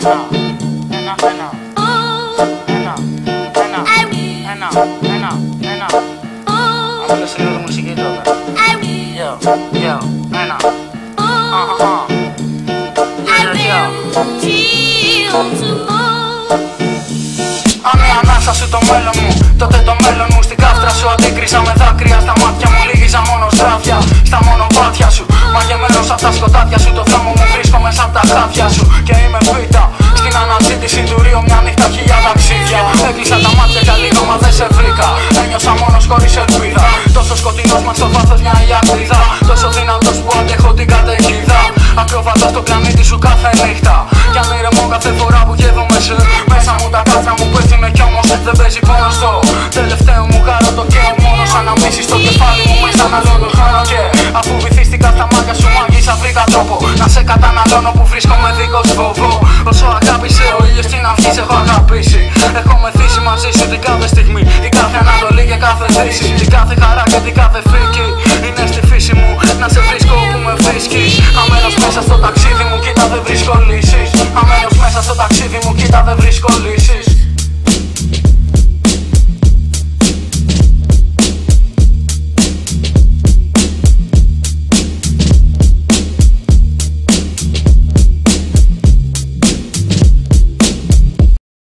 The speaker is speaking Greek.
ένα, ένα, ένα, ένα, ένα, ένα, ένα, ένα. Άκουσες λίγο τη μουσική τότε. Yo, yo, ένα. Αχα, αχα. Yo, yo, yo. Αν η ανάσα σου το μέλλον μου, τότε το μέλλον μου στην κάφτρα σου αντίκρισα με δάκρυα στα στην αναζήτηση του ρίου μια νύχτα χιλιά ταξίδια. Έκλεισα τα μάτια για λίγο, μα δεν σε βρήκα. Ένιωσα μόνος χωρίς ελπίδα. Τόσο σκοτεινός μας στο βάθος μια ιατρίδα. Τόσο δυνατός που αντέχω την καταιγίδα. Ακροβατώ στο πλανήτη σου κάθε νύχτα. Κι αν ηρεμώ κάθε φορά που γεύομαι σε μέσα μου τα κάθρα μου πέφτουν κι όμως δεν παίζει πόνο στο τελευταίο μου γάρο το καίω μόνος σαν να μίσεις στο κεφάλι μου μέσα να λώνω χρόνο και αφού βυθίστηκα στα μάτια σου μάγισσα βρήκα τρόπο να σε καταναλώνω που βρίσκομαι δίχως φόβο και κάθε δύση την κάθε χαρά και την κάθε φρίκη. Είναι στη φύση μου να σε βρίσκω όπου με βρίσκεις. Αμένος μέσα στο ταξίδι μου κοίτα δεν βρίσκω λύσεις. Αμένος μέσα στο ταξίδι μου κοίτα δεν βρίσκω